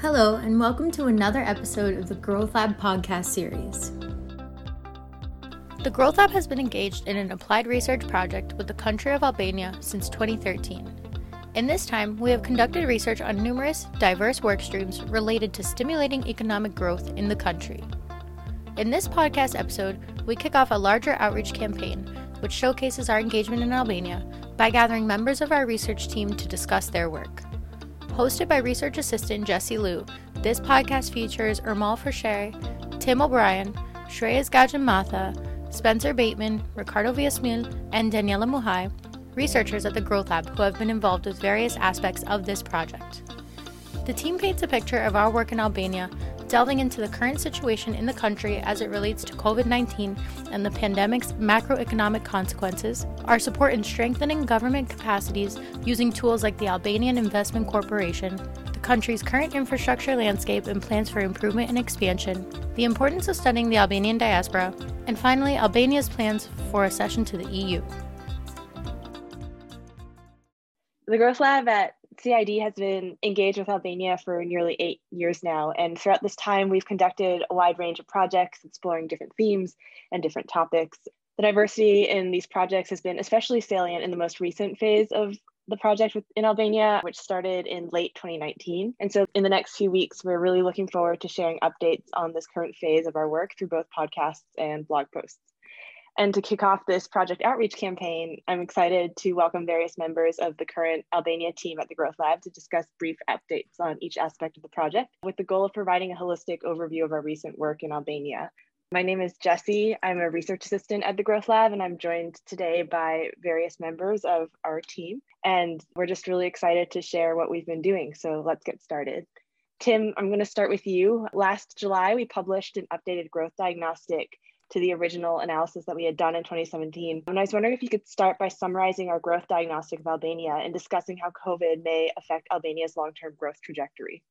Hello, and welcome to another episode of the Growth Lab podcast series. The Growth Lab has been engaged in an applied research project with the country of Albania since 2013. In this time, we have conducted research on numerous diverse work streams related to stimulating economic growth in the country. In this podcast episode, we kick off a larger outreach campaign which showcases our engagement in Albania by gathering members of our research team to discuss their work. Hosted by research assistant Jesse Liu, this podcast features Ermal Frasheri, Tim O'Brien, Shreyas Gadgin Matha, Spencer Bateman, Ricardo Villasmil, and Daniela Muhaj, researchers at the Growth Lab who have been involved with various aspects of this project. The team paints a picture of our work in Albania, delving into the current situation in the country as it relates to COVID 19 and the pandemic's macroeconomic consequences, our support in strengthening government capacities using tools like the Albanian Investment Corporation, the country's current infrastructure landscape and plans for improvement and expansion, the importance of studying the Albanian diaspora, and finally, Albania's plans for accession to the EU. The Growth Lab at CID has been engaged with Albania for nearly eight years now. And throughout this time, we've conducted a wide range of projects exploring different themes and different topics. The diversity in these projects has been especially salient in the most recent phase of the project in Albania, which started in late 2019. And so, in the next few weeks, we're really looking forward to sharing updates on this current phase of our work through both podcasts and blog posts. And to kick off this project outreach campaign, I'm excited to welcome various members of the current Albania team at the Growth Lab to discuss brief updates on each aspect of the project with the goal of providing a holistic overview of our recent work in Albania. My name is Jesse. I'm a research assistant at the Growth Lab, and I'm joined today by various members of our team. And we're just really excited to share what we've been doing. So let's get started. Tim, I'm going to start with you. Last July, we published an updated growth diagnostic to the original analysis that we had done in 2017. And I was wondering if you could start by summarizing our growth diagnostic of Albania and discussing how COVID may affect Albania's long term growth trajectory.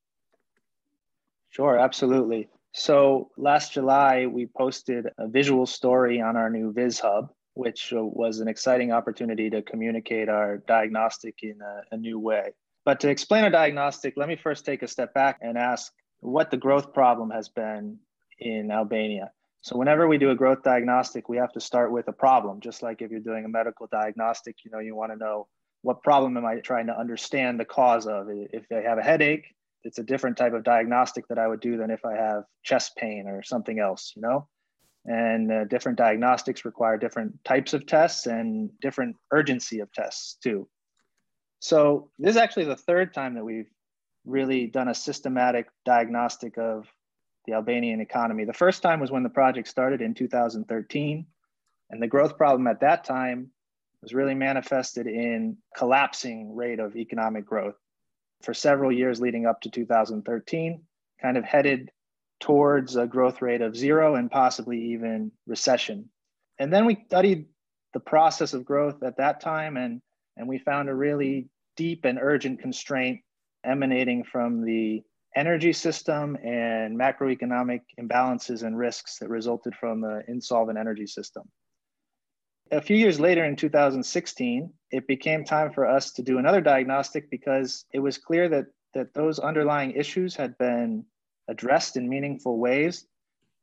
Sure, absolutely. So last July, we posted a visual story on our new Viz Hub, which was an exciting opportunity to communicate our diagnostic in a, a new way. But to explain our diagnostic, let me first take a step back and ask what the growth problem has been in Albania. So whenever we do a growth diagnostic, we have to start with a problem. Just like if you're doing a medical diagnostic, you know, you want to know what problem am I trying to understand the cause of? If I have a headache, it's a different type of diagnostic that I would do than if I have chest pain or something else, you know? And uh, different diagnostics require different types of tests and different urgency of tests too. So this is actually the third time that we've really done a systematic diagnostic of the Albanian economy. The first time was when the project started in 2013. And the growth problem at that time was really manifested in collapsing rate of economic growth for several years leading up to 2013, kind of headed towards a growth rate of zero and possibly even recession. And then we studied the process of growth at that time and, and we found a really deep and urgent constraint emanating from the energy system and macroeconomic imbalances and risks that resulted from the insolvent energy system. A few years later in 2016, it became time for us to do another diagnostic because it was clear that, that those underlying issues had been addressed in meaningful ways.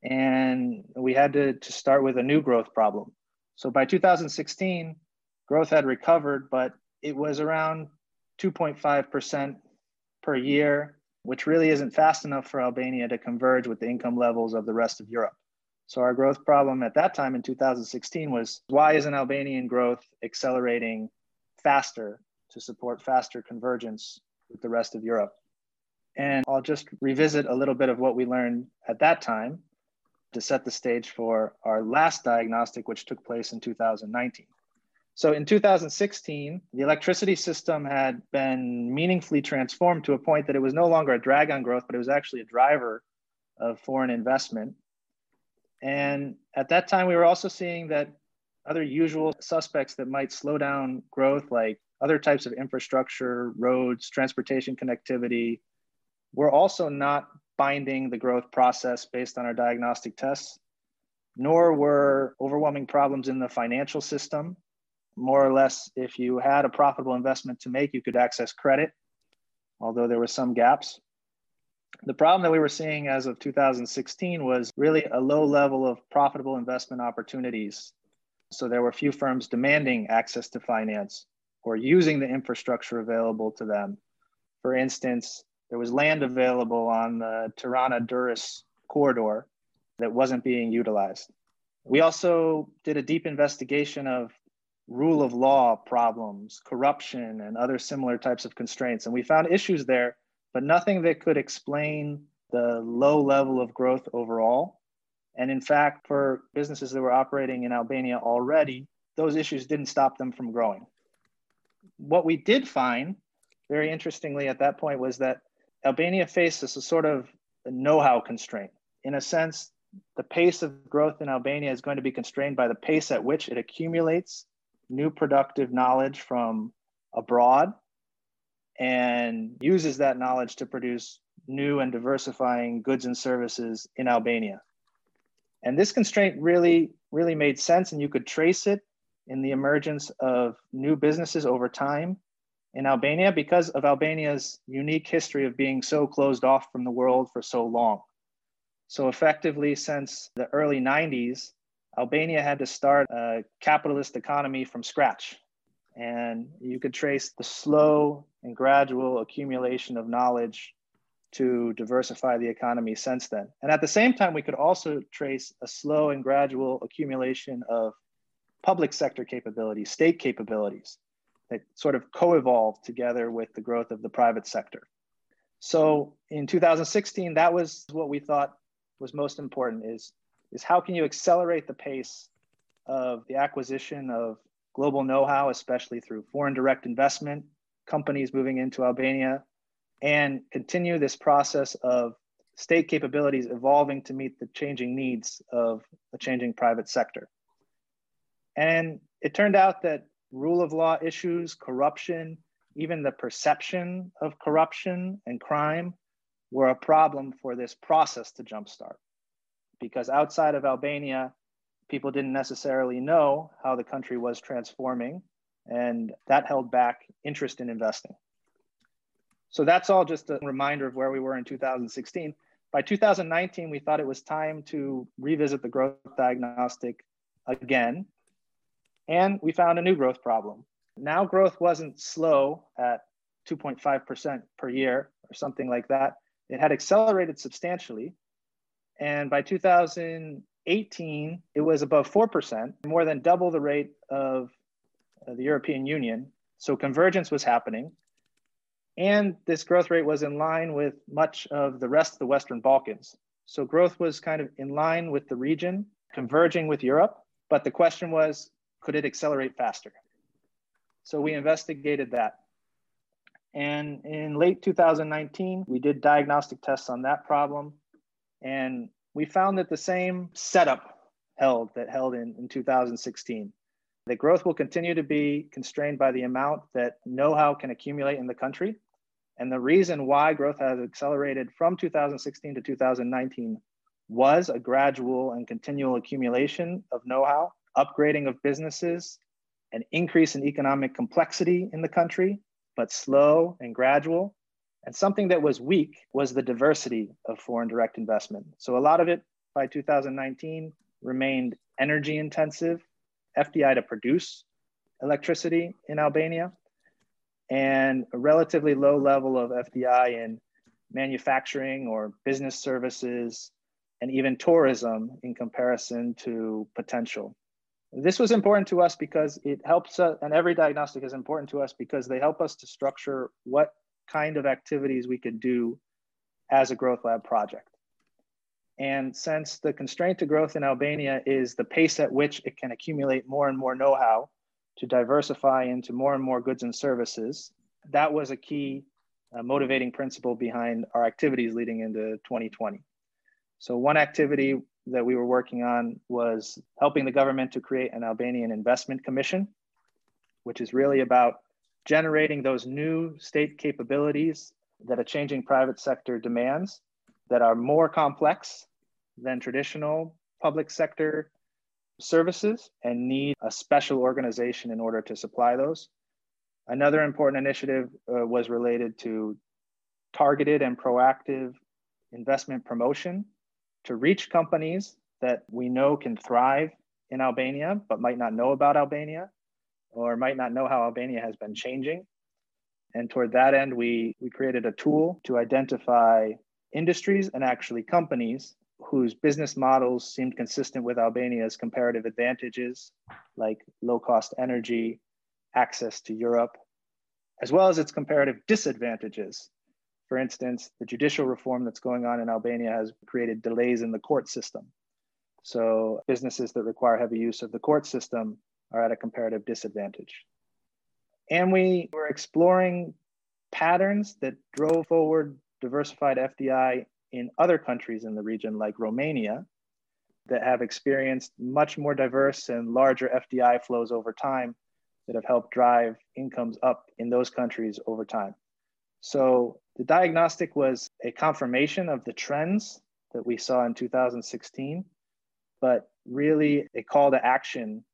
And we had to, to start with a new growth problem. So by 2016, growth had recovered, but it was around 2.5% per year which really isn't fast enough for Albania to converge with the income levels of the rest of Europe. So our growth problem at that time in 2016 was why isn't Albanian growth accelerating faster to support faster convergence with the rest of Europe? And I'll just revisit a little bit of what we learned at that time to set the stage for our last diagnostic, which took place in 2019. So in 2016, the electricity system had been meaningfully transformed to a point that it was no longer a drag on growth, but it was actually a driver of foreign investment. And at that time, we were also seeing that other usual suspects that might slow down growth, like other types of infrastructure, roads, transportation connectivity, were also not binding the growth process based on our diagnostic tests, nor were overwhelming problems in the financial system more or less, if you had a profitable investment to make, you could access credit, although there were some gaps. The problem that we were seeing as of 2016 was really a low level of profitable investment opportunities. So there were few firms demanding access to finance or using the infrastructure available to them. For instance, there was land available on the Tirana Durrës corridor that wasn't being utilized. We also did a deep investigation of rule of law problems, corruption, and other similar types of constraints. And we found issues there, but nothing that could explain the low level of growth overall. And in fact, for businesses that were operating in Albania already, those issues didn't stop them from growing. What we did find, very interestingly at that point, was that Albania faces a sort of know how constraint. In a sense, the pace of growth in Albania is going to be constrained by the pace at which it accumulates new productive knowledge from abroad and uses that knowledge to produce new and diversifying goods and services in Albania. And this constraint really, really made sense, and you could trace it in the emergence of new businesses over time in Albania because of Albania's unique history of being so closed off from the world for so long. So, effectively, since the early 90s, Albania had to start a capitalist economy from scratch. And you could trace the slow and gradual accumulation of knowledge to diversify the economy since then. And at the same time, we could also trace a slow and gradual accumulation of public sector capabilities, state capabilities that sort of co evolved together with the growth of the private sector. So in 2016, that was what we thought was most important is is how can you accelerate the pace of the acquisition of global know-how, especially through foreign direct investment, companies moving into Albania, and continue this process of state capabilities evolving to meet the changing needs of a changing private sector. And it turned out that rule of law issues, corruption, even the perception of corruption and crime were a problem for this process to jumpstart because outside of Albania, people didn't necessarily know how the country was transforming, and that held back interest in investing. So that's all just a reminder of where we were in 2016. By 2019, we thought it was time to revisit the growth diagnostic again, and we found a new growth problem. Now, growth wasn't slow at 2.5% per year or something like that. It had accelerated substantially and by 2018, it was above 4%, more than double the rate of uh, the European Union. So convergence was happening. And this growth rate was in line with much of the rest of the Western Balkans. So growth was kind of in line with the region, converging with Europe. But the question was could it accelerate faster? So we investigated that. And in late 2019, we did diagnostic tests on that problem. And we found that the same setup held that held in, in 2016. The growth will continue to be constrained by the amount that know how can accumulate in the country. And the reason why growth has accelerated from 2016 to 2019 was a gradual and continual accumulation of know how, upgrading of businesses, an increase in economic complexity in the country, but slow and gradual, and something that was weak was the diversity of foreign direct investment. So a lot of it by 2019 remained energy intensive, FDI to produce electricity in Albania, and a relatively low level of FDI in manufacturing or business services and even tourism in comparison to potential. This was important to us because it helps, uh, and every diagnostic is important to us because they help us to structure what kind of activities we could do as a growth lab project. And since the constraint to growth in Albania is the pace at which it can accumulate more and more know how to diversify into more and more goods and services, that was a key uh, motivating principle behind our activities leading into 2020. So, one activity that we were working on was helping the government to create an Albanian Investment Commission, which is really about generating those new state capabilities that a changing private sector demands that are more complex than traditional public sector services and need a special organization in order to supply those. Another important initiative uh, was related to targeted and proactive investment promotion to reach companies that we know can thrive in Albania, but might not know about Albania or might not know how Albania has been changing. And toward that end, we, we created a tool to identify industries and actually companies whose business models seemed consistent with Albania's comparative advantages, like low cost energy, access to Europe, as well as its comparative disadvantages. For instance, the judicial reform that's going on in Albania has created delays in the court system. So businesses that require heavy use of the court system are at a comparative disadvantage. And we were exploring patterns that drove forward diversified FDI in other countries in the region, like Romania, that have experienced much more diverse and larger FDI flows over time that have helped drive incomes up in those countries over time. So the diagnostic was a confirmation of the trends that we saw in 2016, but really a call to action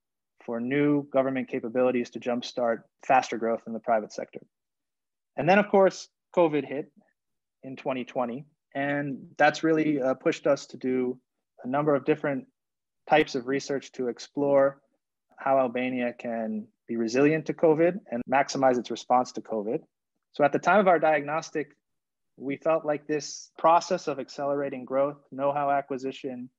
for new government capabilities to jumpstart faster growth in the private sector. And then, of course, COVID hit in 2020. And that's really uh, pushed us to do a number of different types of research to explore how Albania can be resilient to COVID and maximize its response to COVID. So at the time of our diagnostic, we felt like this process of accelerating growth, know how acquisition,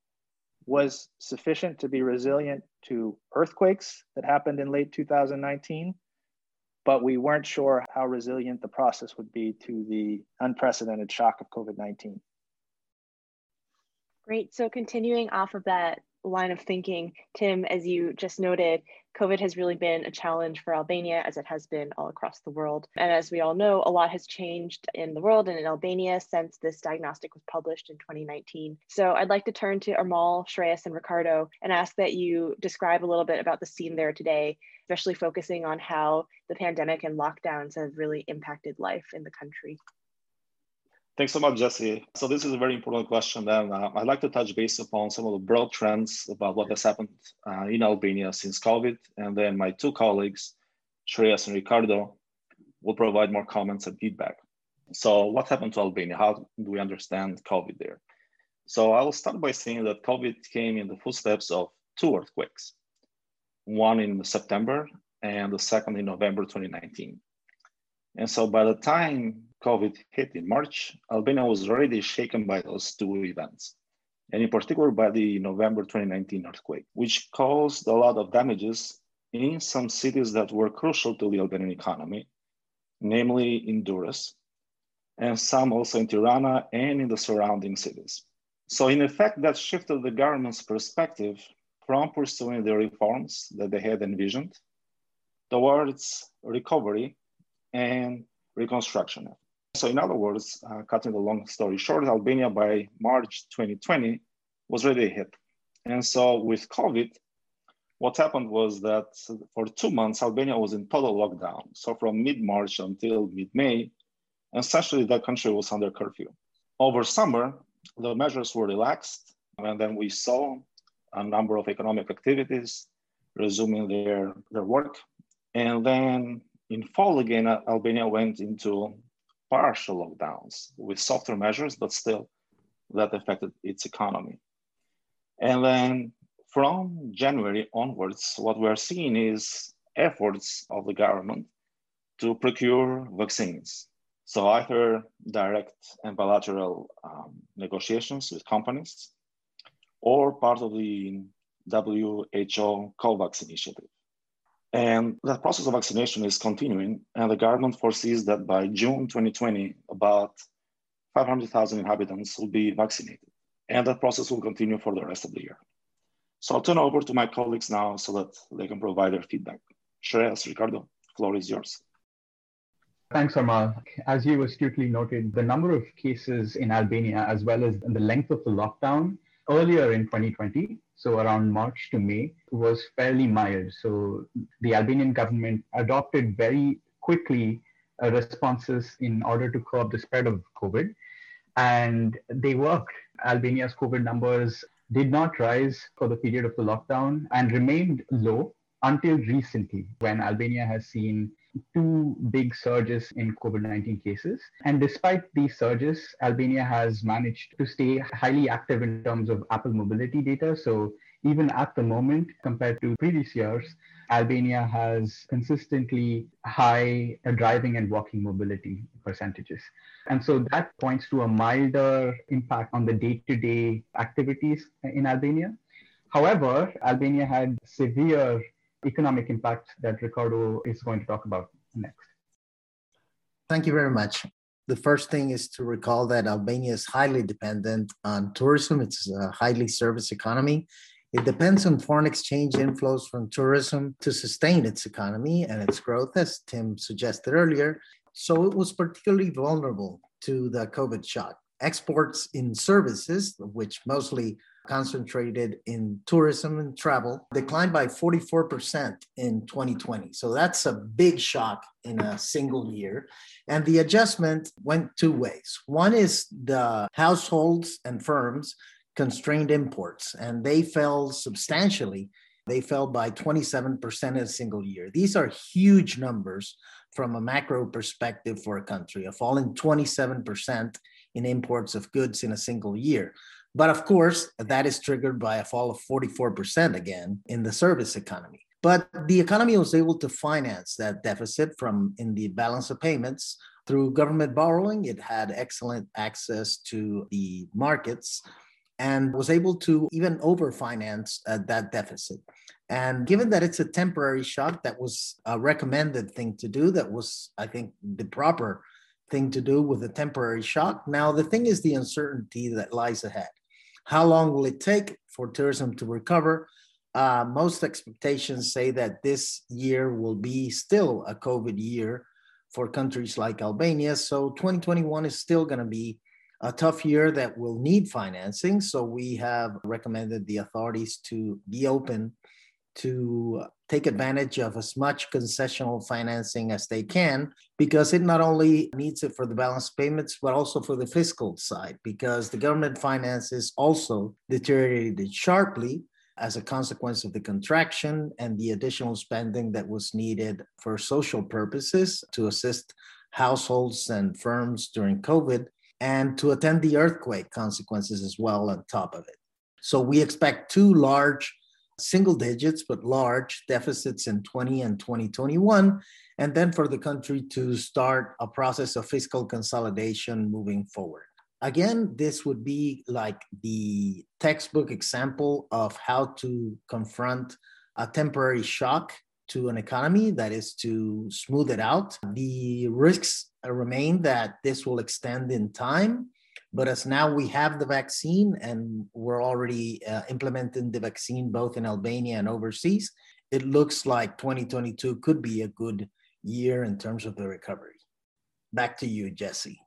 was sufficient to be resilient to earthquakes that happened in late 2019 but we weren't sure how resilient the process would be to the unprecedented shock of COVID 19. Great. So, continuing off of that line of thinking, Tim, as you just noted, COVID has really been a challenge for Albania as it has been all across the world. And as we all know, a lot has changed in the world and in Albania since this diagnostic was published in 2019. So I'd like to turn to Ermal, Shreyas, and Ricardo and ask that you describe a little bit about the scene there today, especially focusing on how the pandemic and lockdowns have really impacted life in the country. Thanks so much, Jesse. So this is a very important question. And uh, I'd like to touch base upon some of the broad trends about what has happened uh, in Albania since COVID. And then my two colleagues, Shreyas and Ricardo, will provide more comments and feedback. So what happened to Albania? How do we understand COVID there? So I'll start by saying that COVID came in the footsteps of two earthquakes, one in September and the second in November 2019. And so by the time COVID hit in March, Albania was already shaken by those two events, and in particular by the November 2019 earthquake, which caused a lot of damages in some cities that were crucial to the Albanian economy, namely in Durrës, and some also in Tirana and in the surrounding cities. So in effect, that shifted the government's perspective from pursuing the reforms that they had envisioned towards recovery and reconstruction. So in other words, uh, cutting the long story short, Albania by March 2020 was already hit. And so with COVID, what happened was that for two months, Albania was in total lockdown. So from mid-March until mid-May, essentially the country was under curfew. Over summer, the measures were relaxed, and then we saw a number of economic activities resuming their, their work. And then in fall again, Albania went into partial lockdowns with softer measures, but still that affected its economy. And then from January onwards, what we're seeing is efforts of the government to procure vaccines. So either direct and bilateral um, negotiations with companies or part of the WHO COVAX initiative. And that process of vaccination is continuing, and the government foresees that by June 2020, about 500,000 inhabitants will be vaccinated. And that process will continue for the rest of the year. So I'll turn over to my colleagues now so that they can provide their feedback. Shreyas, Ricardo, floor is yours. Thanks, Ermal. As you astutely noted, the number of cases in Albania, as well as the length of the lockdown earlier in 2020, so around March to May, was fairly mild. So the Albanian government adopted very quickly uh, responses in order to curb the spread of COVID. And they worked. Albania's COVID numbers did not rise for the period of the lockdown and remained low until recently, when Albania has seen two big surges in COVID 19 cases. And despite these surges, Albania has managed to stay highly active in terms of Apple mobility data. So even at the moment, compared to previous years, Albania has consistently high driving and walking mobility percentages. And so that points to a milder impact on the day to day activities in Albania. However, Albania had severe economic impact that Ricardo is going to talk about next. Thank you very much. The first thing is to recall that Albania is highly dependent on tourism. It's a highly service economy. It depends on foreign exchange inflows from tourism to sustain its economy and its growth, as Tim suggested earlier. So it was particularly vulnerable to the COVID shock. Exports in services, which mostly concentrated in tourism and travel, declined by 44% in 2020. So that's a big shock in a single year. And the adjustment went two ways. One is the households and firms constrained imports, and they fell substantially. They fell by 27% in a single year. These are huge numbers from a macro perspective for a country, a fall in 27% in imports of goods in a single year. But of course, that is triggered by a fall of 44% again in the service economy. But the economy was able to finance that deficit from in the balance of payments through government borrowing. It had excellent access to the markets and was able to even overfinance uh, that deficit. And given that it's a temporary shock, that was a recommended thing to do. That was, I think, the proper thing to do with a temporary shock. Now, the thing is the uncertainty that lies ahead. How long will it take for tourism to recover? Uh, most expectations say that this year will be still a COVID year for countries like Albania. So 2021 is still going to be a tough year that will need financing. So we have recommended the authorities to be open to take advantage of as much concessional financing as they can because it not only needs it for the balance payments but also for the fiscal side because the government finances also deteriorated sharply as a consequence of the contraction and the additional spending that was needed for social purposes to assist households and firms during covid and to attend the earthquake consequences as well on top of it. So we expect two large single digits, but large deficits in 20 and 2021, and then for the country to start a process of fiscal consolidation moving forward. Again, this would be like the textbook example of how to confront a temporary shock to an economy, that is to smooth it out. The risks remain that this will extend in time but as now we have the vaccine and we're already uh, implementing the vaccine both in Albania and overseas, it looks like 2022 could be a good year in terms of the recovery. Back to you, Jesse.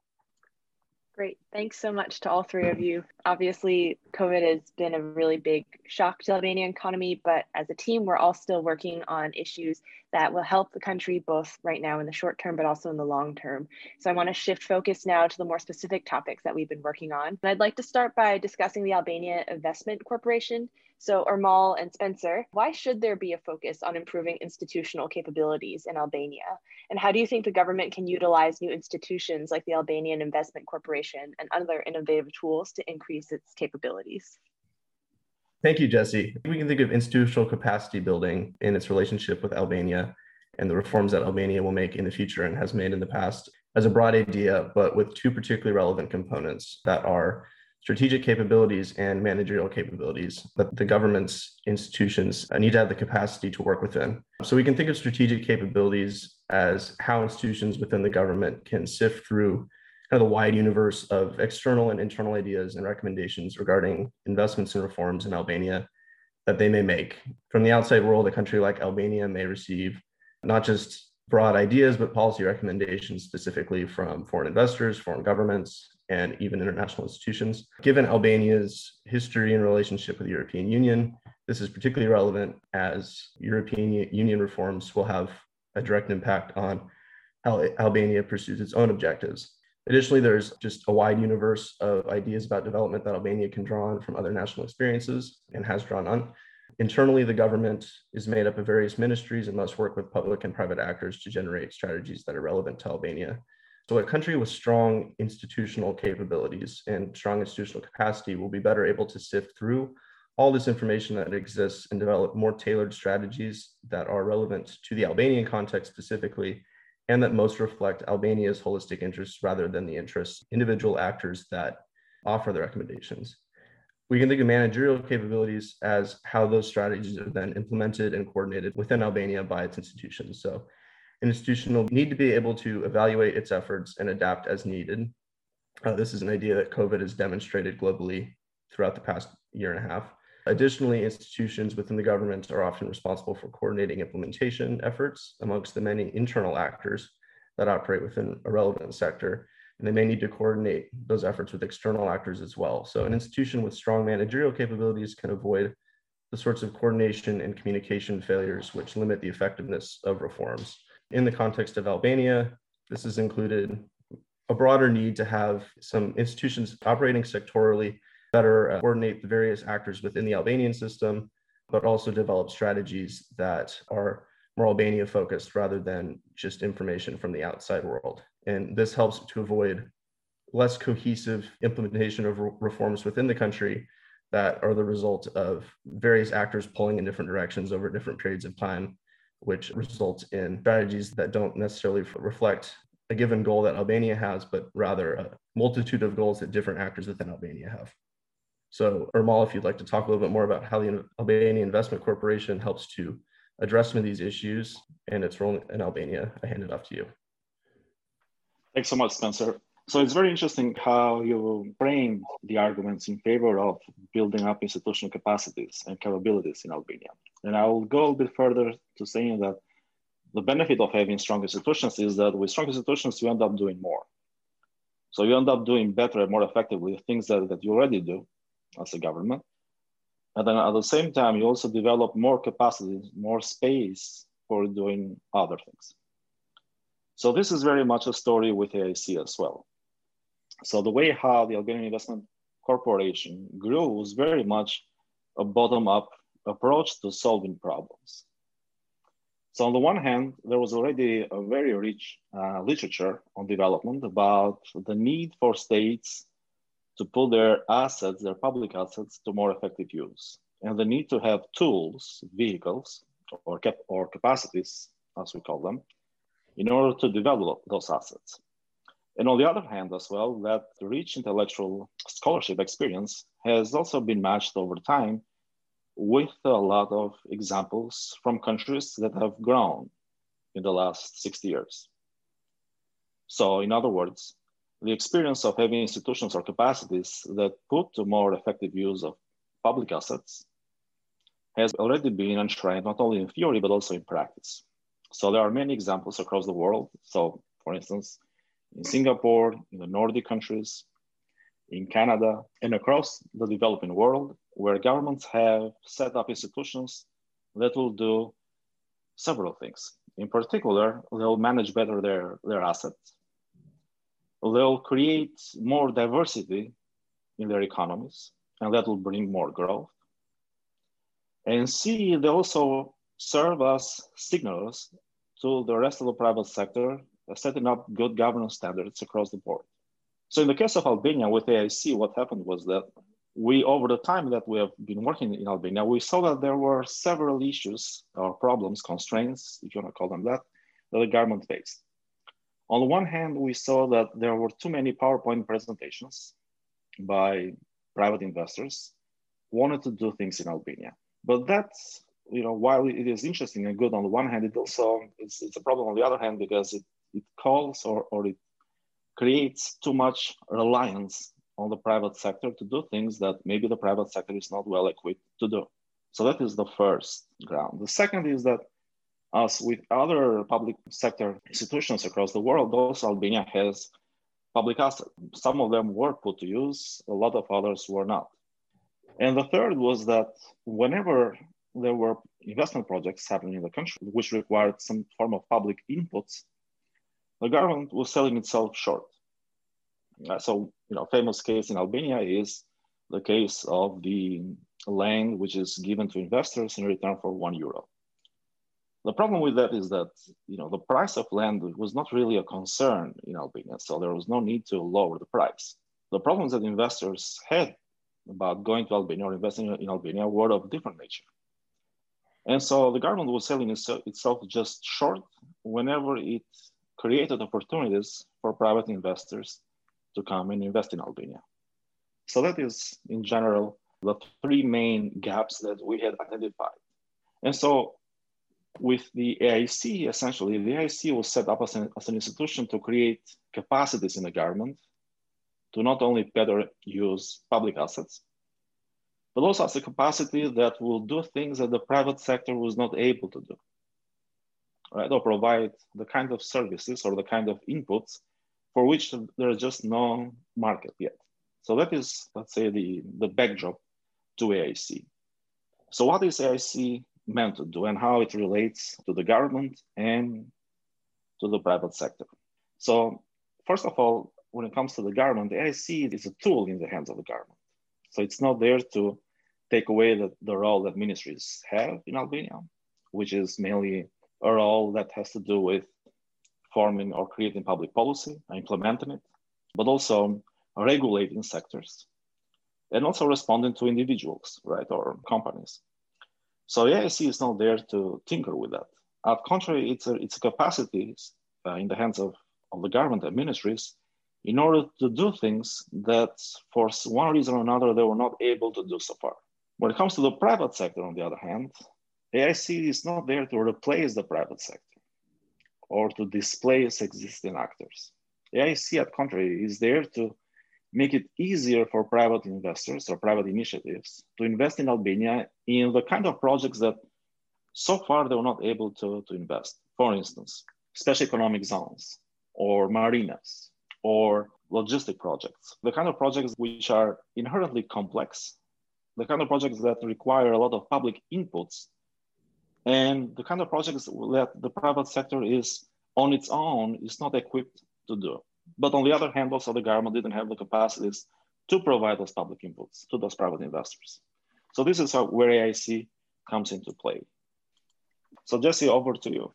Great. Thanks so much to all three of you. Obviously, COVID has been a really big shock to the Albanian economy, but as a team, we're all still working on issues that will help the country both right now in the short term, but also in the long term. So I want to shift focus now to the more specific topics that we've been working on. And I'd like to start by discussing the Albania Investment Corporation. So, Ermal and Spencer, why should there be a focus on improving institutional capabilities in Albania? And how do you think the government can utilize new institutions like the Albanian Investment Corporation and other innovative tools to increase its capabilities? Thank you, Jesse. We can think of institutional capacity building in its relationship with Albania and the reforms that Albania will make in the future and has made in the past as a broad idea, but with two particularly relevant components that are strategic capabilities and managerial capabilities that the government's institutions uh, need to have the capacity to work within. So we can think of strategic capabilities as how institutions within the government can sift through kind of the wide universe of external and internal ideas and recommendations regarding investments and reforms in Albania that they may make. From the outside world, a country like Albania may receive not just broad ideas, but policy recommendations specifically from foreign investors, foreign governments, and even international institutions. Given Albania's history and relationship with the European Union, this is particularly relevant as European Union reforms will have a direct impact on how Albania pursues its own objectives. Additionally, there's just a wide universe of ideas about development that Albania can draw on from other national experiences and has drawn on. Internally, the government is made up of various ministries and must work with public and private actors to generate strategies that are relevant to Albania. So, a country with strong institutional capabilities and strong institutional capacity will be better able to sift through all this information that exists and develop more tailored strategies that are relevant to the Albanian context specifically and that most reflect Albania's holistic interests rather than the interests individual actors that offer the recommendations. We can think of managerial capabilities as how those strategies are then implemented and coordinated within Albania by its institutions. So, an institution will need to be able to evaluate its efforts and adapt as needed. Uh, this is an idea that COVID has demonstrated globally throughout the past year and a half. Additionally, institutions within the government are often responsible for coordinating implementation efforts amongst the many internal actors that operate within a relevant sector. And they may need to coordinate those efforts with external actors as well. So, an institution with strong managerial capabilities can avoid the sorts of coordination and communication failures which limit the effectiveness of reforms. In the context of Albania, this has included a broader need to have some institutions operating sectorally better uh, coordinate the various actors within the Albanian system, but also develop strategies that are more Albania focused rather than just information from the outside world. And this helps to avoid less cohesive implementation of re- reforms within the country that are the result of various actors pulling in different directions over different periods of time, which results in strategies that don't necessarily reflect a given goal that Albania has, but rather a multitude of goals that different actors within Albania have. So, Ermal, if you'd like to talk a little bit more about how the Albania Investment Corporation helps to address some of these issues and its role in Albania, I hand it off to you. Thanks so much, Spencer. So it's very interesting how you frame the arguments in favor of building up institutional capacities and capabilities in Albania. And I will go a bit further to saying that the benefit of having strong institutions is that with strong institutions, you end up doing more. So you end up doing better and more effectively things that, that you already do as a government. And then at the same time, you also develop more capacity, more space for doing other things. So this is very much a story with AIC as well. So the way how the Albanian Investment Corporation grew was very much a bottom-up approach to solving problems. So on the one hand, there was already a very rich uh, literature on development about the need for states to put their assets, their public assets, to more effective use. And the need to have tools, vehicles, or, cap- or capacities, as we call them, in order to develop those assets. And on the other hand, as well, that rich intellectual scholarship experience has also been matched over time with a lot of examples from countries that have grown in the last 60 years. So, in other words, the experience of having institutions or capacities that put to more effective use of public assets has already been enshrined not only in theory but also in practice. So there are many examples across the world. So, for instance, in Singapore, in the Nordic countries, in Canada, and across the developing world, where governments have set up institutions that will do several things. In particular, they'll manage better their, their assets they'll create more diversity in their economies, and that will bring more growth. And C, they also serve as signals to the rest of the private sector, Uh, setting up good governance standards across the board. So in the case of Albania with AIC, what happened was that we, over the time that we have been working in Albania, we saw that there were several issues or problems, constraints, if you want to call them that, that the government faced. On the one hand, we saw that there were too many PowerPoint presentations by private investors wanted to do things in Albania. But that's, you know, while it is interesting and good on the one hand, it also, it's, it's a problem on the other hand because it, it calls or, or it creates too much reliance on the private sector to do things that maybe the private sector is not well equipped to do. So that is the first ground. The second is that as with other public sector institutions across the world, also Albania has public assets. Some of them were put to use, a lot of others were not. And the third was that whenever there were investment projects happening in the country, which required some form of public inputs, the government was selling itself short. Uh, so, you know, famous case in Albania is the case of the land which is given to investors in return for one euro. The problem with that is that you know the price of land was not really a concern in Albania, so there was no need to lower the price. The problems that investors had about going to Albania or investing in Albania were of different nature. And so the government was selling itself just short whenever it created opportunities for private investors to come and invest in Albania. So that is, in general, the three main gaps that we had identified. And so with the AIC, essentially, the AIC was set up as an, as an institution to create capacities in the government to not only better use public assets, but also as a capacity that will do things that the private sector was not able to do, right? Or provide the kind of services or the kind of inputs for which there is just no market yet. So that is, let's say, the, the backdrop to AIC. So what is AIC meant to do and how it relates to the government and to the private sector. So first of all, when it comes to the government, the AIC is a tool in the hands of the government. So it's not there to take away the, the role that ministries have in Albania, which is mainly a all that has to do with forming or creating public policy, implementing it, but also regulating sectors and also responding to individuals, right, or companies. So AIC is not there to tinker with that. At contrary, it's a, it's a capacity uh, in the hands of, of the government and ministries in order to do things that for one reason or another, they were not able to do so far. When it comes to the private sector, on the other hand, AIC is not there to replace the private sector or to displace existing actors. AIC, at contrary, is there to make it easier for private investors or private initiatives to invest in Albania in the kind of projects that so far they were not able to, to invest. For instance, special economic zones or marinas or logistic projects, the kind of projects which are inherently complex, the kind of projects that require a lot of public inputs, and the kind of projects that the private sector is on its own is not equipped to do. But on the other hand, also the government didn't have the capacities to provide those public inputs to those private investors. So this is where AIC comes into play. So Jesse, over to you.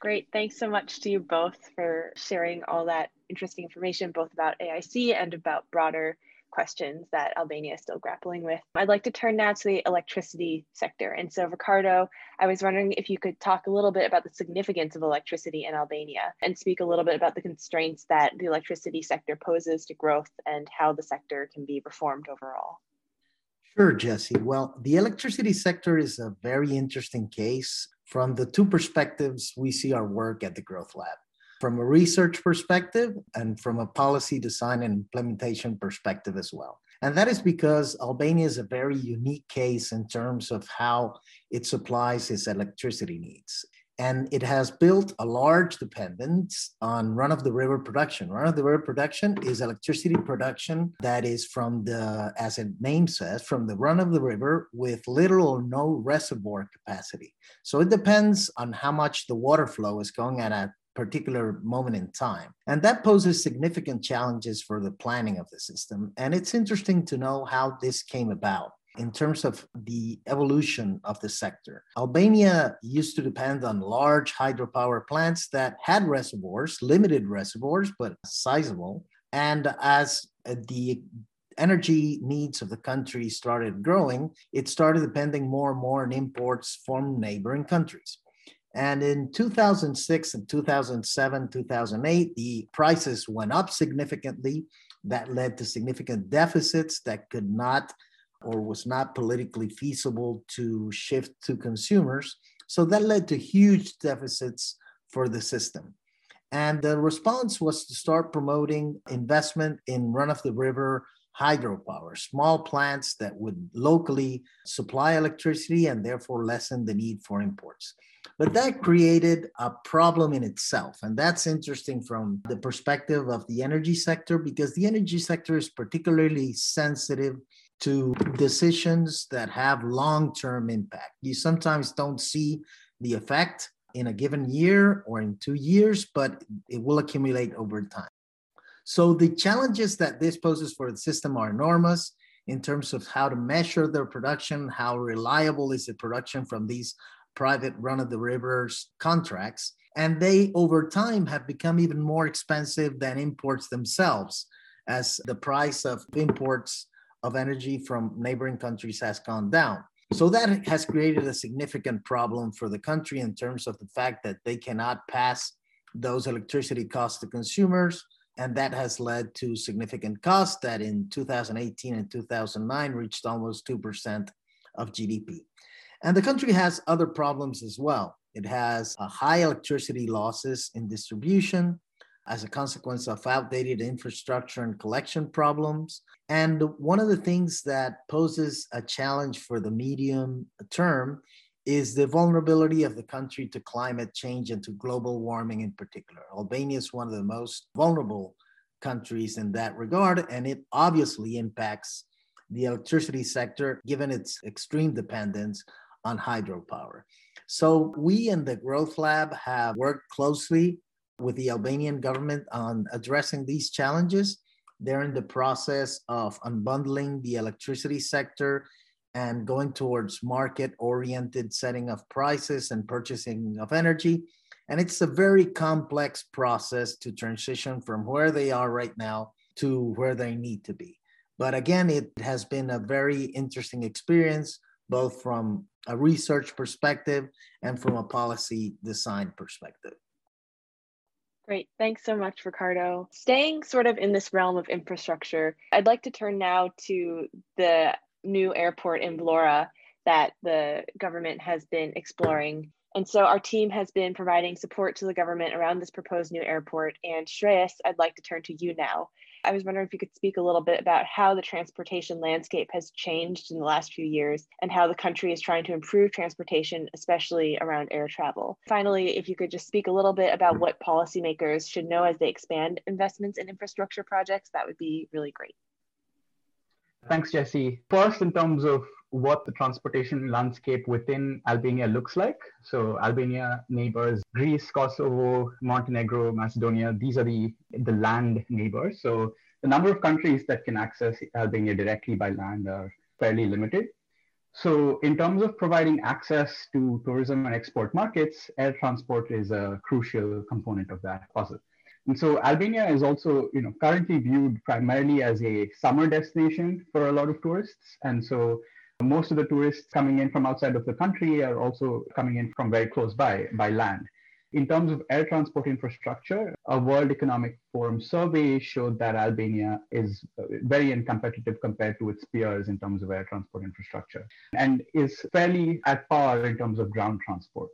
Great. Thanks so much to you both for sharing all that interesting information, both about AIC and about broader questions that Albania is still grappling with. I'd like to turn now to the electricity sector. And so, Ricardo, I was wondering if you could talk a little bit about the significance of electricity in Albania and speak a little bit about the constraints that the electricity sector poses to growth and how the sector can be reformed overall. Sure, Jesse. Well, the electricity sector is a very interesting case. From the two perspectives, we see our work at the Growth Lab from a research perspective and from a policy design and implementation perspective as well. And that is because Albania is a very unique case in terms of how it supplies its electricity needs. And it has built a large dependence on run of the river production. Run of the river production is electricity production that is from the, as the name says, from the run of the river with little or no reservoir capacity. So it depends on how much the water flow is going at a particular moment in time. And that poses significant challenges for the planning of the system. And it's interesting to know how this came about in terms of the evolution of the sector. Albania used to depend on large hydropower plants that had reservoirs, limited reservoirs, but sizable. And as the energy needs of the country started growing, it started depending more and more on imports from neighboring countries. And in 2006 and 2007, 2008, the prices went up significantly. That led to significant deficits that could not or was not politically feasible to shift to consumers. So that led to huge deficits for the system. And the response was to start promoting investment in run of the river hydropower, small plants that would locally supply electricity and therefore lessen the need for imports. But that created a problem in itself. And that's interesting from the perspective of the energy sector, because the energy sector is particularly sensitive to decisions that have long term impact. You sometimes don't see the effect in a given year or in two years, but it will accumulate over time. So the challenges that this poses for the system are enormous. in terms of how to measure their production, how reliable is the production from these private run of the rivers contracts. And they, over time, have become even more expensive than imports themselves, as the price of imports of energy from neighboring countries has gone down. So that has created a significant problem for the country in terms of the fact that they cannot pass those electricity costs to consumers. And that has led to significant costs that in 2018 and 2009 reached almost 2% of GDP. And the country has other problems as well. It has uh, high electricity losses in distribution as a consequence of outdated infrastructure and collection problems. And one of the things that poses a challenge for the medium term is the vulnerability of the country to climate change and to global warming in particular. Albania is one of the most vulnerable countries in that regard, and it obviously impacts the electricity sector given its extreme dependence on hydropower. So, we in the Growth Lab have worked closely with the Albanian government on addressing these challenges. They're in the process of unbundling the electricity sector and going towards market oriented setting of prices and purchasing of energy. And it's a very complex process to transition from where they are right now to where they need to be. But again, it has been a very interesting experience, both from a research perspective and from a policy design perspective. Great. Thanks so much, Ricardo. Staying sort of in this realm of infrastructure, I'd like to turn now to the new airport in Vlora that the government has been exploring. And so our team has been providing support to the government around this proposed new airport. And Shreyas, I'd like to turn to you now. I was wondering if you could speak a little bit about how the transportation landscape has changed in the last few years and how the country is trying to improve transportation, especially around air travel. Finally, if you could just speak a little bit about what policymakers should know as they expand investments in infrastructure projects, that would be really great. Thanks, Jesse. First, in terms of what the transportation landscape within Albania looks like. So Albania neighbors, Greece, Kosovo, Montenegro, Macedonia, these are the, the land neighbors. So the number of countries that can access Albania directly by land are fairly limited. So in terms of providing access to tourism and export markets, air transport is a crucial component of that puzzle. And so Albania is also, you know, currently viewed primarily as a summer destination for a lot of tourists. And so most of the tourists coming in from outside of the country are also coming in from very close by, by land. In terms of air transport infrastructure, a World Economic Forum survey showed that Albania is uh, very uncompetitive compared to its peers in terms of air transport infrastructure and is fairly at par in terms of ground transport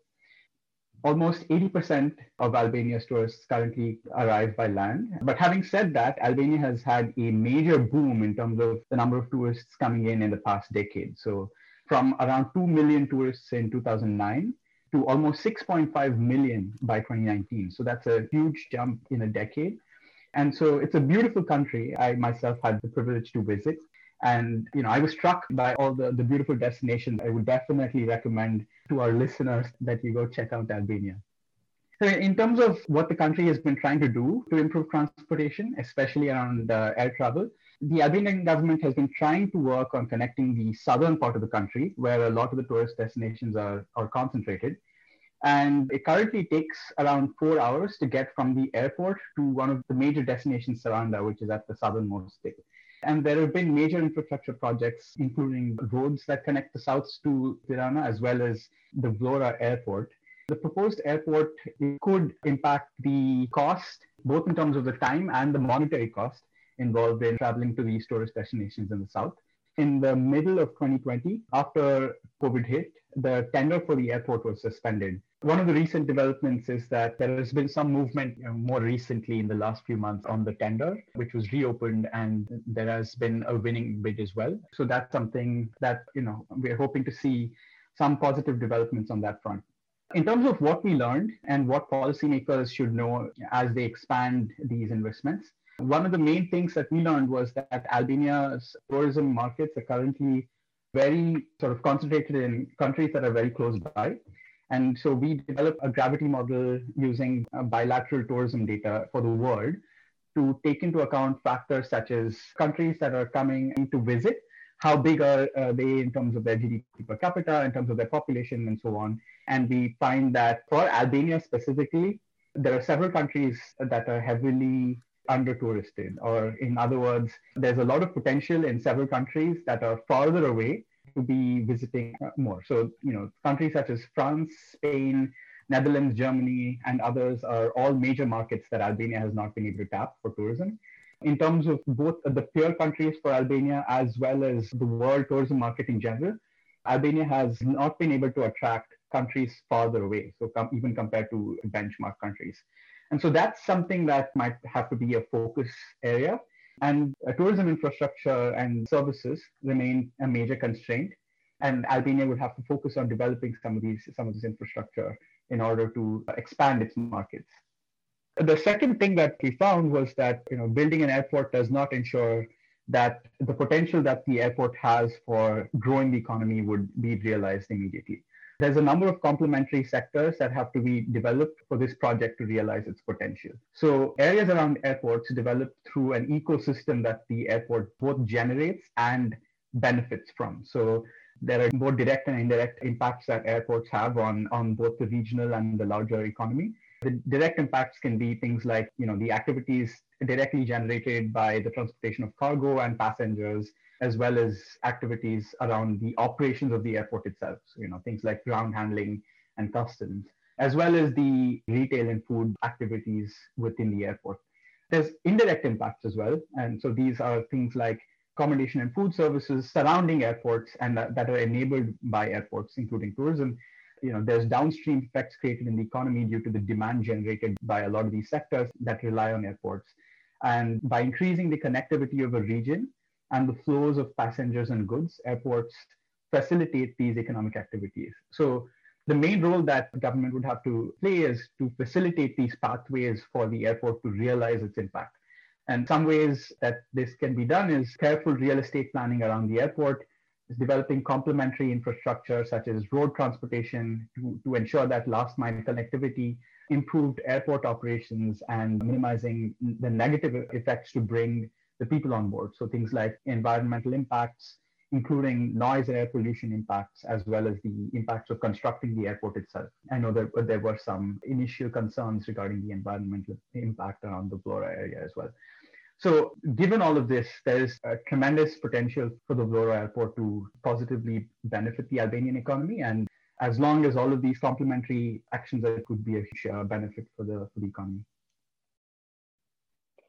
almost 80% of Albania's tourists currently arrive by land. But having said that, Albania has had a major boom in terms of the number of tourists coming in in the past decade. So from around 2 million tourists in 2009 to almost 6.5 million by 2019. So that's a huge jump in a decade. And so it's a beautiful country. I myself had the privilege to visit. And you know, I was struck by all the, the beautiful destinations. I would definitely recommend to our listeners that you go check out Albania. So in terms of what the country has been trying to do to improve transportation, especially around uh, air travel, the Albanian government has been trying to work on connecting the southern part of the country, where a lot of the tourist destinations are, are concentrated. And it currently takes around four hours to get from the airport to one of the major destinations, Saranda, which is at the southernmost state. And there have been major infrastructure projects, including roads that connect the south to Tirana, as well as the Vlora airport. The proposed airport could impact the cost, both in terms of the time and the monetary cost involved in traveling to these tourist destinations in the south. In the middle of 2020, after COVID hit, the tender for the airport was suspended. One of the recent developments is that there has been some movement you know, more recently in the last few months on the tender, which was reopened, and there has been a winning bid as well. So that's something that you know we're hoping to see some positive developments on that front. In terms of what we learned and what policymakers should know as they expand these investments, one of the main things that we learned was that Albania's tourism markets are currently very sort of concentrated in countries that are very close by. And so we developed a gravity model using uh, bilateral tourism data for the world to take into account factors such as countries that are coming to visit, how big are uh, they in terms of their GDP per capita, in terms of their population, and so on. And we find that for Albania specifically, there are several countries that are heavily under touristed, or in other words, there's a lot of potential in several countries that are farther away to be visiting more. So, you know, countries such as France, Spain, Netherlands, Germany, and others are all major markets that Albania has not been able to tap for tourism. In terms of both the peer countries for Albania as well as the world tourism market in general, Albania has not been able to attract countries farther away, so com- even compared to benchmark countries. And so that's something that might have to be a focus area. And uh, tourism infrastructure and services remain a major constraint. And Albania would have to focus on developing some of these some of this infrastructure in order to expand its markets. The second thing that we found was that you know building an airport does not ensure that the potential that the airport has for growing the economy would be realized immediately. There's a number of complementary sectors that have to be developed for this project to realize its potential. So areas around airports developed through an ecosystem that the airport both generates and benefits from. So there are more direct and indirect impacts that airports have on, on both the regional and the larger economy. The direct impacts can be things like, you know, the activities directly generated by the transportation of cargo and passengers, as well as activities around the operations of the airport itself. So, you know, things like ground handling and customs, as well as the retail and food activities within the airport. There's indirect impacts as well. And so these are things like accommodation and food services surrounding airports and that, that are enabled by airports, including tourism. You know, there's downstream effects created in the economy due to the demand generated by a lot of these sectors that rely on airports. And by increasing the connectivity of a region and the flows of passengers and goods, airports facilitate these economic activities. So the main role that government would have to play is to facilitate these pathways for the airport to realize its impact. And some ways that this can be done is careful real estate planning around the airport, developing complementary infrastructure such as road transportation to, to ensure that last mile connectivity, improved airport operations, and minimizing the negative effects to bring the people on board. So things like environmental impacts, including noise and air pollution impacts, as well as the impacts of constructing the airport itself. I know that there were some initial concerns regarding the environmental impact around the Vlora area as well. So, given all of this, there is a tremendous potential for the Vlora airport to positively benefit the Albanian economy. And as long as all of these complementary actions, it could be a uh, benefit for the, for the economy.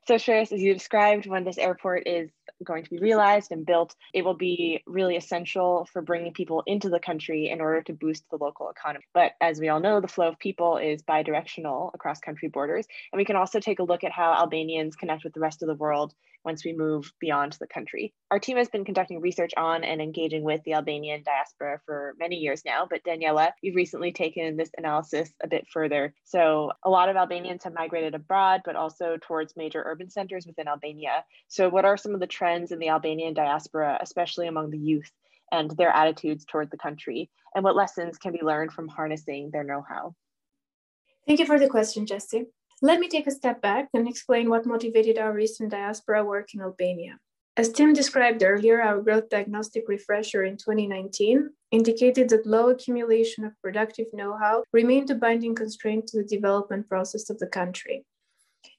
So, Shreyas, as you described, when this airport is going to be realized and built, it will be really essential for bringing people into the country in order to boost the local economy. But as we all know, the flow of people is bidirectional across country borders. And we can also take a look at how Albanians connect with the rest of the world once we move beyond the country. Our team has been conducting research on and engaging with the Albanian diaspora for many years now, but Daniela, you've recently taken this analysis a bit further. So a lot of Albanians have migrated abroad, but also towards major urban centers within Albania. So what are some of the trends in the Albanian diaspora, especially among the youth? and their attitudes toward the country, and what lessons can be learned from harnessing their know how? Thank you for the question, Jesse. Let me take a step back and explain what motivated our recent diaspora work in Albania. As Tim described earlier, our growth diagnostic refresher in 2019 indicated that low accumulation of productive know how remained a binding constraint to the development process of the country.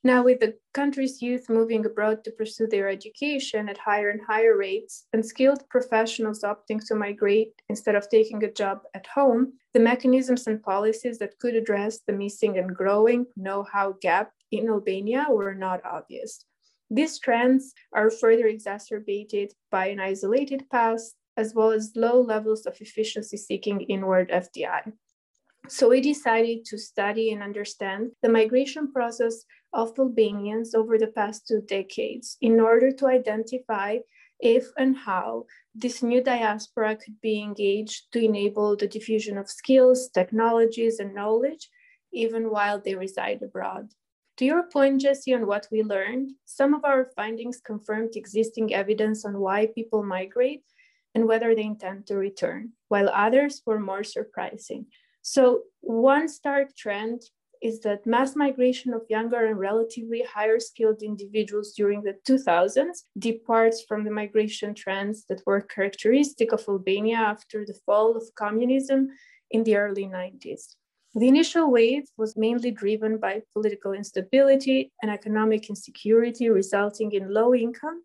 Now, with the country's youth moving abroad to pursue their education at higher and higher rates, and skilled professionals opting to migrate instead of taking a job at home, the mechanisms and policies that could address the missing and growing know how gap in Albania were not obvious. These trends are further exacerbated by an isolated past, as well as low levels of efficiency seeking inward FDI. So we decided to study and understand the migration process of Albanians over the past two decades in order to identify if and how this new diaspora could be engaged to enable the diffusion of skills, technologies, and knowledge, even while they reside abroad. To your point, Jesse, on what we learned, some of our findings confirmed existing evidence on why people migrate and whether they intend to return, while others were more surprising. So, one stark trend is that mass migration of younger and relatively higher skilled individuals during the 2000s departs from the migration trends that were characteristic of Albania after the fall of communism in the early 90s. The initial wave was mainly driven by political instability and economic insecurity, resulting in low income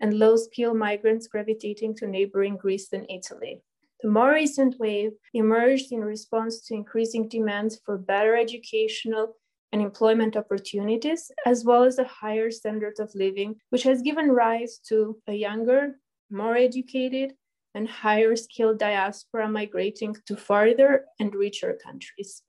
and low skill migrants gravitating to neighboring Greece and Italy. The more recent wave emerged in response to increasing demands for better educational and employment opportunities, as well as a higher standard of living, which has given rise to a younger, more educated, and higher skilled diaspora migrating to farther and richer countries.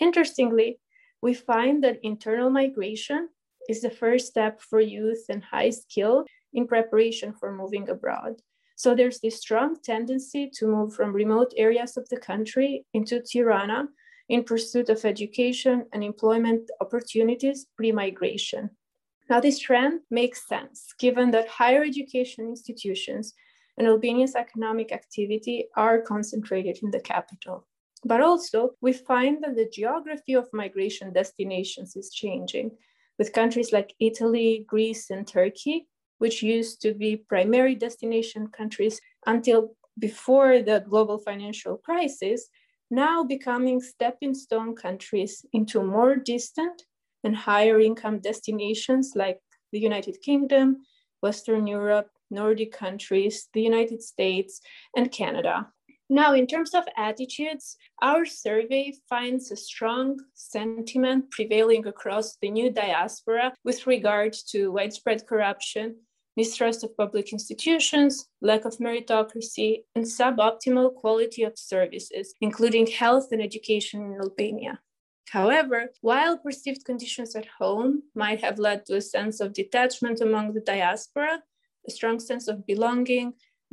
Interestingly, we find that internal migration is the first step for youth and high skill in preparation for moving abroad. So there's this strong tendency to move from remote areas of the country into Tirana in pursuit of education and employment opportunities pre migration. Now, this trend makes sense given that higher education institutions and Albania's economic activity are concentrated in the capital. But also, we find that the geography of migration destinations is changing, with countries like Italy, Greece, and Turkey which used to be primary destination countries until before the global financial crisis, now becoming stepping stone countries into more distant and higher income destinations like the United Kingdom, Western Europe, Nordic countries, the United States, and Canada. Now, in terms of attitudes, our survey finds a strong sentiment prevailing across the new diaspora with regard to widespread corruption, mistrust of public institutions, lack of meritocracy, and suboptimal quality of services, including health and education in Albania. However, while perceived conditions at home might have led to a sense of detachment among the diaspora, a strong sense of belonging,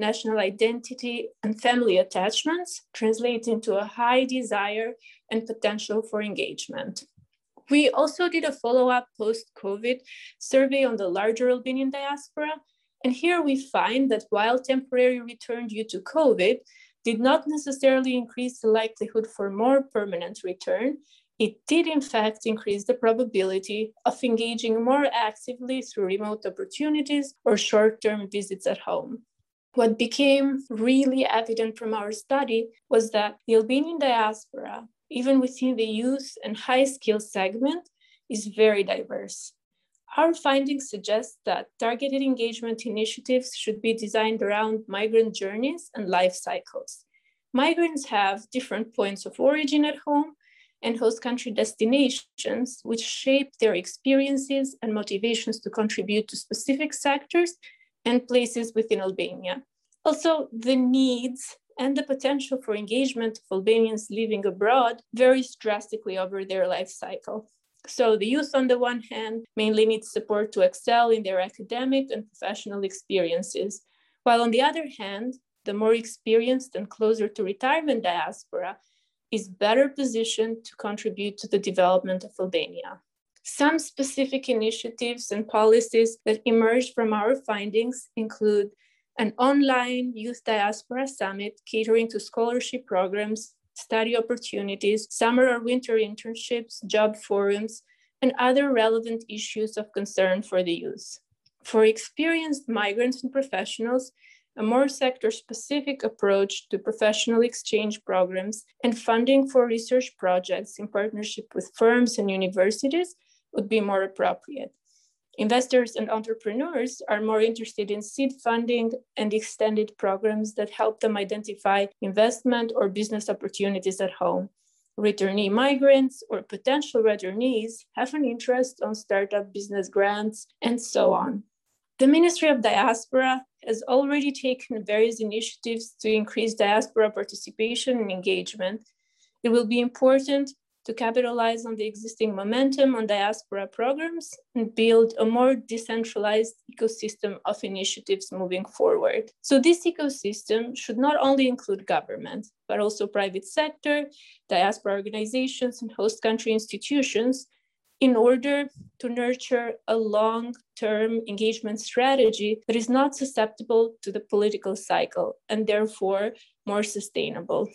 national identity, and family attachments translate into a high desire and potential for engagement. We also did a follow up post COVID survey on the larger Albanian diaspora. And here we find that while temporary return due to COVID did not necessarily increase the likelihood for more permanent return, it did in fact increase the probability of engaging more actively through remote opportunities or short term visits at home. What became really evident from our study was that the Albanian diaspora even within the youth and high skill segment, is very diverse. Our findings suggest that targeted engagement initiatives should be designed around migrant journeys and life cycles. Migrants have different points of origin at home and host country destinations, which shape their experiences and motivations to contribute to specific sectors and places within Albania. Also, the needs and the potential for engagement of Albanians living abroad varies drastically over their life cycle. So, the youth, on the one hand, mainly need support to excel in their academic and professional experiences, while on the other hand, the more experienced and closer to retirement diaspora is better positioned to contribute to the development of Albania. Some specific initiatives and policies that emerged from our findings include an online youth diaspora summit catering to scholarship programs, study opportunities, summer or winter internships, job forums, and other relevant issues of concern for the youth. For experienced migrants and professionals, a more sector specific approach to professional exchange programs and funding for research projects in partnership with firms and universities would be more appropriate. Investors and entrepreneurs are more interested in seed funding and extended programs that help them identify investment or business opportunities at home. Returnee migrants or potential returnees have an interest on startup business grants and so on. The Ministry of Diaspora has already taken various initiatives to increase diaspora participation and engagement. It will be important to capitalize on the existing momentum on diaspora programs and build a more decentralized ecosystem of initiatives moving forward. So, this ecosystem should not only include government, but also private sector, diaspora organizations, and host country institutions in order to nurture a long term engagement strategy that is not susceptible to the political cycle and therefore more sustainable.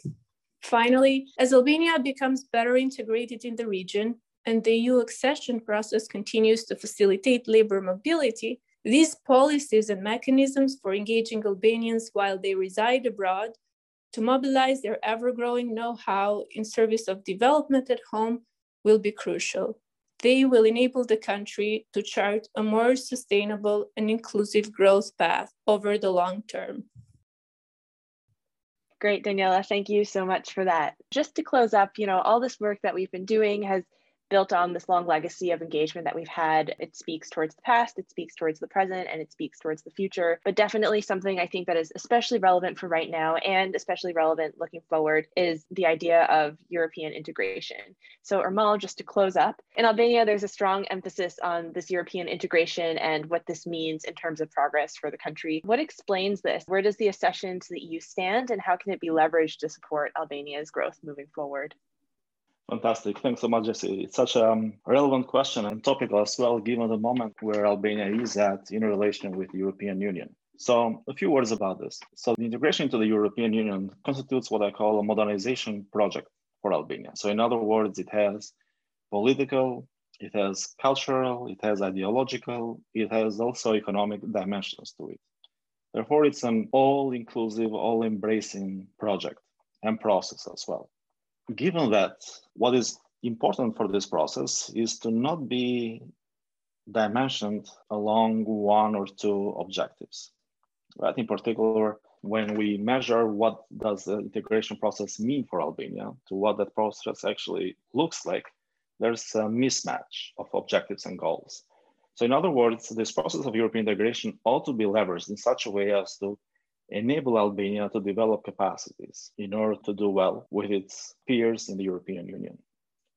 Finally, as Albania becomes better integrated in the region, and the EU accession process continues to facilitate labor mobility, these policies and mechanisms for engaging Albanians while they reside abroad to mobilize their ever growing know how in service of development at home will be crucial. They will enable the country to chart a more sustainable and inclusive growth path over the long term. Great, Daniela. Thank you so much for that. Just to close up, you know, all this work that we've been doing has built on this long legacy of engagement that we've had. It speaks towards the past, it speaks towards the present, and it speaks towards the future. But definitely something I think that is especially relevant for right now and especially relevant looking forward is the idea of European integration. So, Ermal, just to close up, in Albania, there's a strong emphasis on this European integration and what this means in terms of progress for the country. What explains this? Where does the accession to the EU stand, and how can it be leveraged to support Albania's growth moving forward? Fantastic. Thanks so much, Jesse. It's such a um, relevant question and topical as well, given the moment where Albania is at in relation with the European Union. So a few words about this. So the integration into the European Union constitutes what I call a modernization project for Albania. So in other words, it has political, it has cultural, it has ideological, it has also economic dimensions to it. Therefore, it's an all-inclusive, all-embracing project and process as well given that what is important for this process is to not be dimensioned along one or two objectives right? In particular when we measure what does the integration process mean for albania to what that process actually looks like there's a mismatch of objectives and goals. So in other words this process of european integration ought to be leveraged in such a way as to enable Albania to develop capacities in order to do well with its peers in the European Union.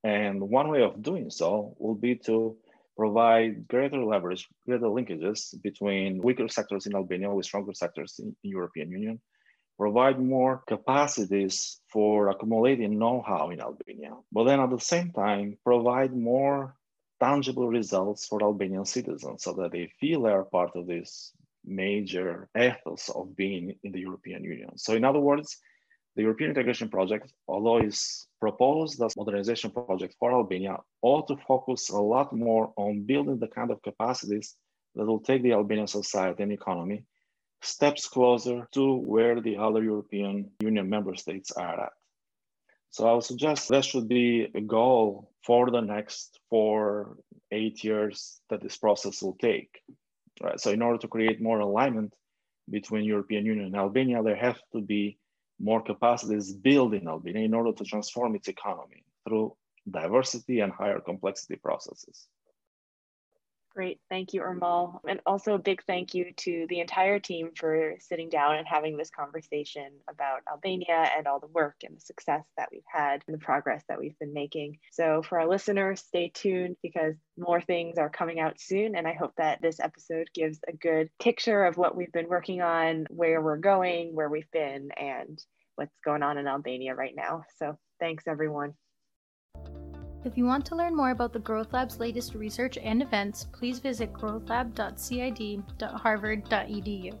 And one way of doing so will be to provide greater leverage, greater linkages between weaker sectors in Albania with stronger sectors in the European Union, provide more capacities for accumulating know-how in Albania, but then at the same time, provide more tangible results for Albanian citizens so that they feel they are part of this major ethos of being in the European Union. So in other words, the European integration project, although is proposed as modernization project for Albania, ought to focus a lot more on building the kind of capacities that will take the Albanian society and economy steps closer to where the other European Union member states are at. So I would suggest that should be a goal for the next four, eight years that this process will take. Right? So in order to create more alignment between European Union and Albania, there have to be more capacities built in Albania in order to transform its economy through diversity and higher complexity processes. Great. Thank you, Ermal. And also a big thank you to the entire team for sitting down and having this conversation about Albania and all the work and the success that we've had and the progress that we've been making. So, for our listeners, stay tuned because more things are coming out soon. And I hope that this episode gives a good picture of what we've been working on, where we're going, where we've been, and what's going on in Albania right now. So, thanks, everyone. If you want to learn more about the Growth Lab's latest research and events, please visit growthlab.cid.harvard.edu.